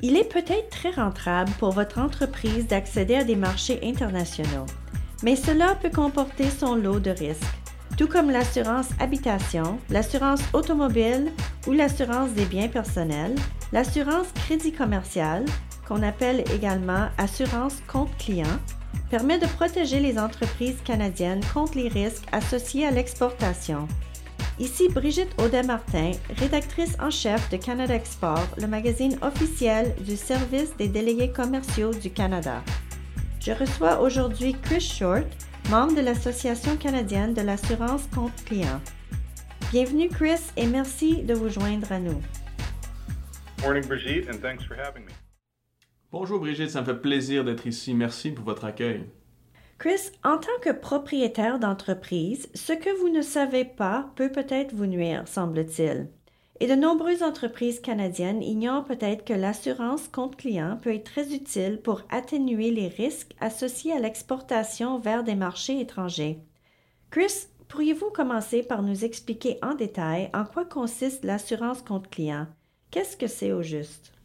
Il est peut-être très rentable pour votre entreprise d'accéder à des marchés internationaux, mais cela peut comporter son lot de risques, tout comme l'assurance habitation, l'assurance automobile ou l'assurance des biens personnels, l'assurance crédit commercial, qu'on appelle également assurance compte client, permet de protéger les entreprises canadiennes contre les risques associés à l'exportation. Ici Brigitte Audet-Martin, rédactrice en chef de Canada Export, le magazine officiel du Service des délégués commerciaux du Canada. Je reçois aujourd'hui Chris Short, membre de l'Association canadienne de l'assurance compte client. Bienvenue Chris et merci de vous joindre à nous. Morning Brigitte and thanks for having me. Bonjour Brigitte, ça me fait plaisir d'être ici. Merci pour votre accueil. Chris, en tant que propriétaire d'entreprise, ce que vous ne savez pas peut peut-être vous nuire, semble-t-il. Et de nombreuses entreprises canadiennes ignorent peut-être que l'assurance compte client peut être très utile pour atténuer les risques associés à l'exportation vers des marchés étrangers. Chris, pourriez-vous commencer par nous expliquer en détail en quoi consiste l'assurance compte client? Qu'est-ce que c'est au juste?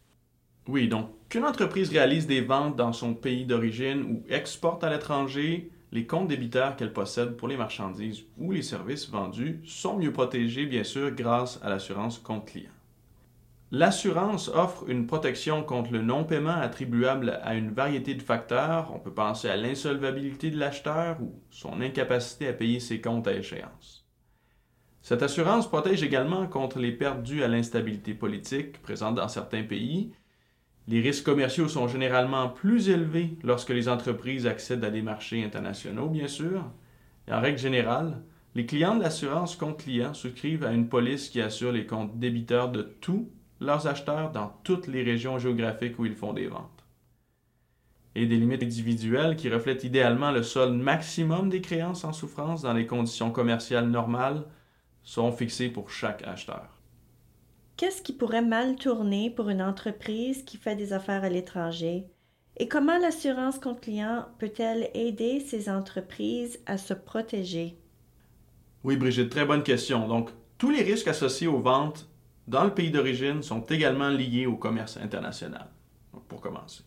Oui, donc qu'une entreprise réalise des ventes dans son pays d'origine ou exporte à l'étranger, les comptes débiteurs qu'elle possède pour les marchandises ou les services vendus sont mieux protégés, bien sûr, grâce à l'assurance compte client. L'assurance offre une protection contre le non-paiement attribuable à une variété de facteurs. On peut penser à l'insolvabilité de l'acheteur ou son incapacité à payer ses comptes à échéance. Cette assurance protège également contre les pertes dues à l'instabilité politique présente dans certains pays, les risques commerciaux sont généralement plus élevés lorsque les entreprises accèdent à des marchés internationaux, bien sûr. En règle générale, les clients de l'assurance compte client souscrivent à une police qui assure les comptes débiteurs de tous leurs acheteurs dans toutes les régions géographiques où ils font des ventes. Et des limites individuelles qui reflètent idéalement le solde maximum des créances en souffrance dans les conditions commerciales normales sont fixées pour chaque acheteur. Qu'est-ce qui pourrait mal tourner pour une entreprise qui fait des affaires à l'étranger? Et comment l'assurance compte client peut-elle aider ces entreprises à se protéger? Oui, Brigitte, très bonne question. Donc, tous les risques associés aux ventes dans le pays d'origine sont également liés au commerce international. pour commencer.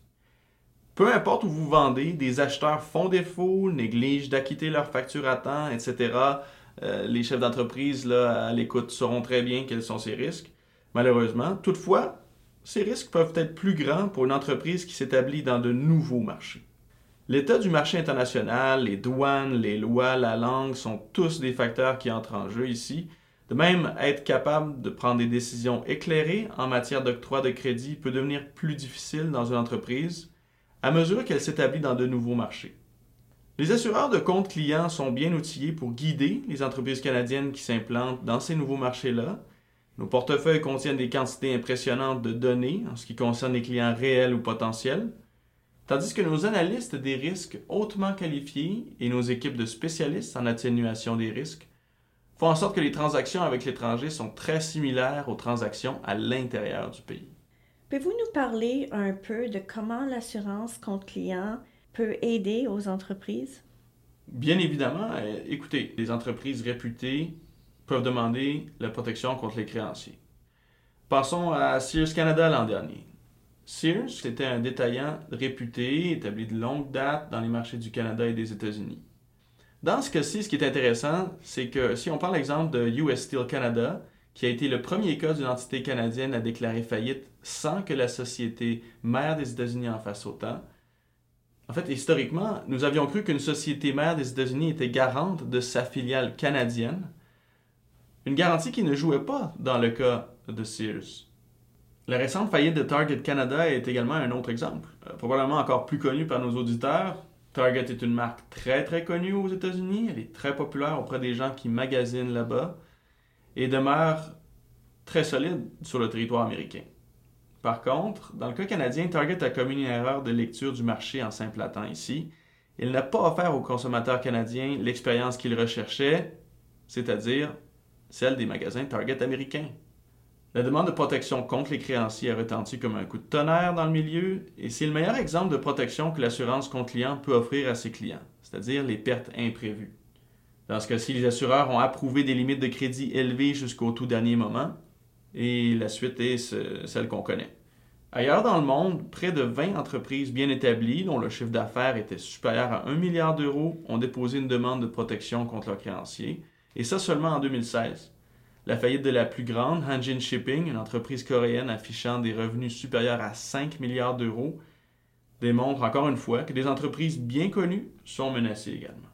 Peu importe où vous vendez, des acheteurs font défaut, négligent d'acquitter leurs factures à temps, etc. Euh, les chefs d'entreprise à l'écoute sauront très bien quels sont ces risques malheureusement. Toutefois, ces risques peuvent être plus grands pour une entreprise qui s'établit dans de nouveaux marchés. L'état du marché international, les douanes, les lois, la langue sont tous des facteurs qui entrent en jeu ici. De même, être capable de prendre des décisions éclairées en matière d'octroi de crédit peut devenir plus difficile dans une entreprise à mesure qu'elle s'établit dans de nouveaux marchés. Les assureurs de comptes clients sont bien outillés pour guider les entreprises canadiennes qui s'implantent dans ces nouveaux marchés-là nos portefeuilles contiennent des quantités impressionnantes de données en ce qui concerne les clients réels ou potentiels, tandis que nos analystes des risques hautement qualifiés et nos équipes de spécialistes en atténuation des risques font en sorte que les transactions avec l'étranger sont très similaires aux transactions à l'intérieur du pays. Pouvez-vous nous parler un peu de comment l'assurance compte client peut aider aux entreprises? Bien évidemment. Euh, écoutez, les entreprises réputées peuvent demander la protection contre les créanciers. Passons à Sears Canada l'an dernier. Sears était un détaillant réputé, établi de longue date dans les marchés du Canada et des États-Unis. Dans ce cas-ci, ce qui est intéressant, c'est que si on prend l'exemple de US Steel Canada, qui a été le premier cas d'une entité canadienne à déclarer faillite sans que la société mère des États-Unis en fasse autant, en fait, historiquement, nous avions cru qu'une société mère des États-Unis était garante de sa filiale canadienne, une garantie qui ne jouait pas dans le cas de Sears. La récente faillite de Target Canada est également un autre exemple, euh, probablement encore plus connu par nos auditeurs. Target est une marque très très connue aux États-Unis, elle est très populaire auprès des gens qui magasinent là-bas et demeure très solide sur le territoire américain. Par contre, dans le cas canadien, Target a commis une erreur de lecture du marché en s'implantant ici. Il n'a pas offert aux consommateurs canadiens l'expérience qu'ils recherchaient, c'est-à-dire celle des magasins Target américains. La demande de protection contre les créanciers a retenti comme un coup de tonnerre dans le milieu et c'est le meilleur exemple de protection que l'assurance compte client peut offrir à ses clients, c'est-à-dire les pertes imprévues. Dans ce cas-ci, les assureurs ont approuvé des limites de crédit élevées jusqu'au tout dernier moment et la suite est celle qu'on connaît. Ailleurs dans le monde, près de 20 entreprises bien établies, dont le chiffre d'affaires était supérieur à 1 milliard d'euros, ont déposé une demande de protection contre leurs créanciers, et ça seulement en 2016. La faillite de la plus grande, Hanjin Shipping, une entreprise coréenne affichant des revenus supérieurs à 5 milliards d'euros, démontre encore une fois que des entreprises bien connues sont menacées également.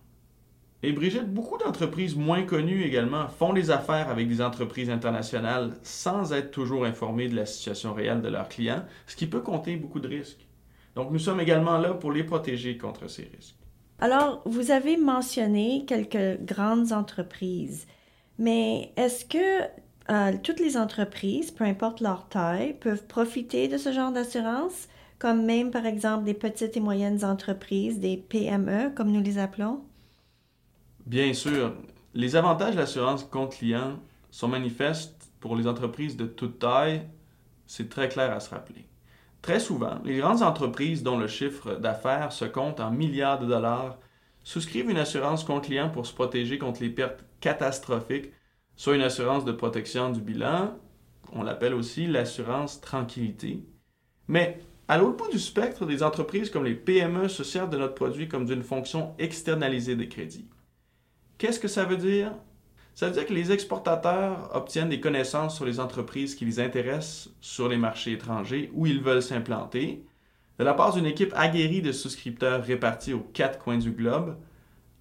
Et Brigitte, beaucoup d'entreprises moins connues également font des affaires avec des entreprises internationales sans être toujours informées de la situation réelle de leurs clients, ce qui peut compter beaucoup de risques. Donc nous sommes également là pour les protéger contre ces risques. Alors, vous avez mentionné quelques grandes entreprises, mais est-ce que euh, toutes les entreprises, peu importe leur taille, peuvent profiter de ce genre d'assurance, comme même par exemple des petites et moyennes entreprises, des PME, comme nous les appelons? Bien sûr, les avantages de l'assurance compte client sont manifestes pour les entreprises de toute taille. C'est très clair à se rappeler. Très souvent, les grandes entreprises dont le chiffre d'affaires se compte en milliards de dollars souscrivent une assurance compte client pour se protéger contre les pertes catastrophiques, soit une assurance de protection du bilan, on l'appelle aussi l'assurance tranquillité. Mais à l'autre bout du spectre, des entreprises comme les PME se servent de notre produit comme d'une fonction externalisée des crédits. Qu'est-ce que ça veut dire? Ça veut dire que les exportateurs obtiennent des connaissances sur les entreprises qui les intéressent sur les marchés étrangers où ils veulent s'implanter, de la part d'une équipe aguerrie de souscripteurs répartis aux quatre coins du globe,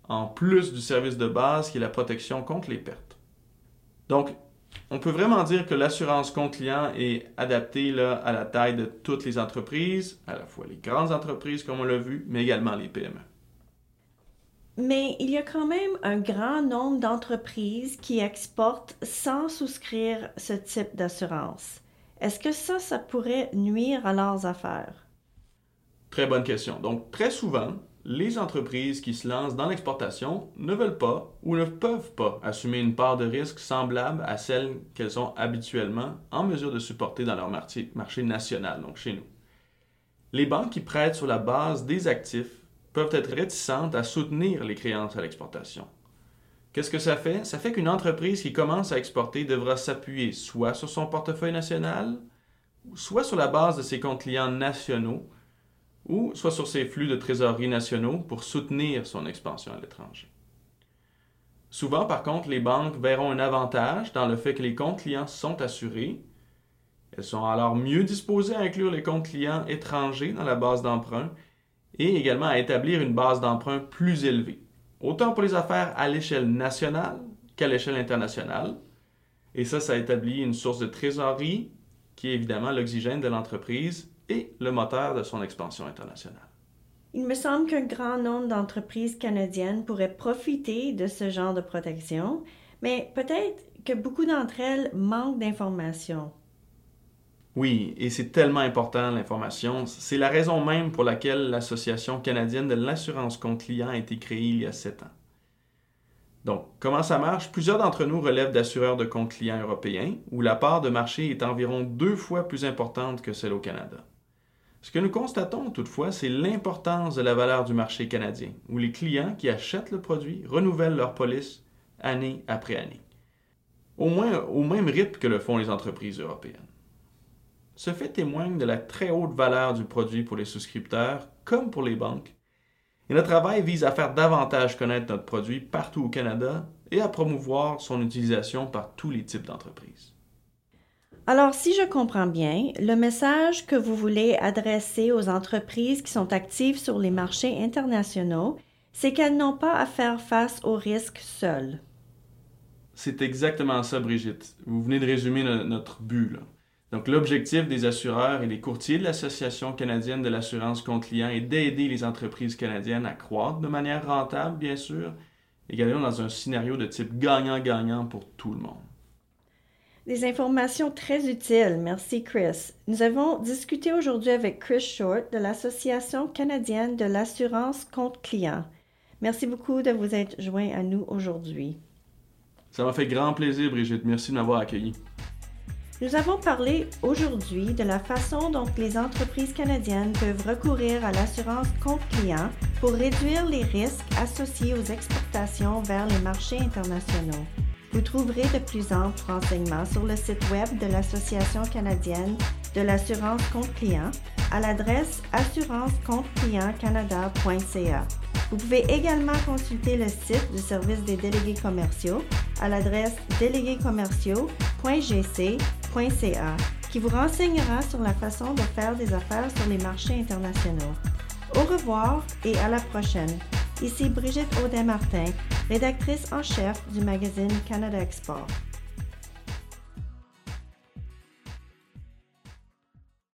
en plus du service de base qui est la protection contre les pertes. Donc, on peut vraiment dire que l'assurance compte client est adaptée à la taille de toutes les entreprises, à la fois les grandes entreprises comme on l'a vu, mais également les PME. Mais il y a quand même un grand nombre d'entreprises qui exportent sans souscrire ce type d'assurance. Est-ce que ça, ça pourrait nuire à leurs affaires? Très bonne question. Donc, très souvent, les entreprises qui se lancent dans l'exportation ne veulent pas ou ne peuvent pas assumer une part de risque semblable à celle qu'elles sont habituellement en mesure de supporter dans leur marché, national, donc chez nous. Les banques qui prêtent sur la base des actifs peuvent être réticentes à soutenir les créances à l'exportation. Qu'est-ce que ça fait? Ça fait qu'une entreprise qui commence à exporter devra s'appuyer soit sur son portefeuille national, soit sur la base de ses comptes clients nationaux, ou soit sur ses flux de trésorerie nationaux pour soutenir son expansion à l'étranger. Souvent, par contre, les banques verront un avantage dans le fait que les comptes clients sont assurés. Elles sont alors mieux disposées à inclure les comptes clients étrangers dans la base d'emprunt et également à établir une base d'emprunt plus élevée, autant pour les affaires à l'échelle nationale qu'à l'échelle internationale. Et ça, ça établit une source de trésorerie qui est évidemment l'oxygène de l'entreprise et le moteur de son expansion internationale. Il me semble qu'un grand nombre d'entreprises canadiennes pourraient profiter de ce genre de protection, mais peut-être que beaucoup d'entre elles manquent d'informations. Oui, et c'est tellement important l'information. C'est la raison même pour laquelle l'Association canadienne de l'assurance compte client a été créée il y a sept ans. Donc, comment ça marche? Plusieurs d'entre nous relèvent d'assureurs de compte clients européens, où la part de marché est environ deux fois plus importante que celle au Canada. Ce que nous constatons toutefois, c'est l'importance de la valeur du marché canadien, où les clients qui achètent le produit renouvellent leur police année après année, au moins au même rythme que le font les entreprises européennes. Ce fait témoigne de la très haute valeur du produit pour les souscripteurs comme pour les banques. Et notre travail vise à faire davantage connaître notre produit partout au Canada et à promouvoir son utilisation par tous les types d'entreprises. Alors, si je comprends bien, le message que vous voulez adresser aux entreprises qui sont actives sur les marchés internationaux, c'est qu'elles n'ont pas à faire face aux risques seules. C'est exactement ça, Brigitte. Vous venez de résumer notre but. Donc, l'objectif des assureurs et des courtiers de l'Association canadienne de l'assurance compte client est d'aider les entreprises canadiennes à croître de manière rentable, bien sûr, également dans un scénario de type gagnant-gagnant pour tout le monde. Des informations très utiles. Merci, Chris. Nous avons discuté aujourd'hui avec Chris Short de l'Association canadienne de l'assurance compte client. Merci beaucoup de vous être joint à nous aujourd'hui. Ça m'a fait grand plaisir, Brigitte. Merci de m'avoir accueilli. Nous avons parlé aujourd'hui de la façon dont les entreprises canadiennes peuvent recourir à l'assurance compte client pour réduire les risques associés aux exportations vers les marchés internationaux. Vous trouverez de plus amples renseignements sur le site web de l'Association canadienne de l'assurance compte client à l'adresse assurancecompteclientcanada.ca. Vous pouvez également consulter le site du service des délégués commerciaux à l'adresse qui vous renseignera sur la façon de faire des affaires sur les marchés internationaux. Au revoir et à la prochaine. Ici Brigitte Audet-Martin, rédactrice en chef du magazine Canada Export.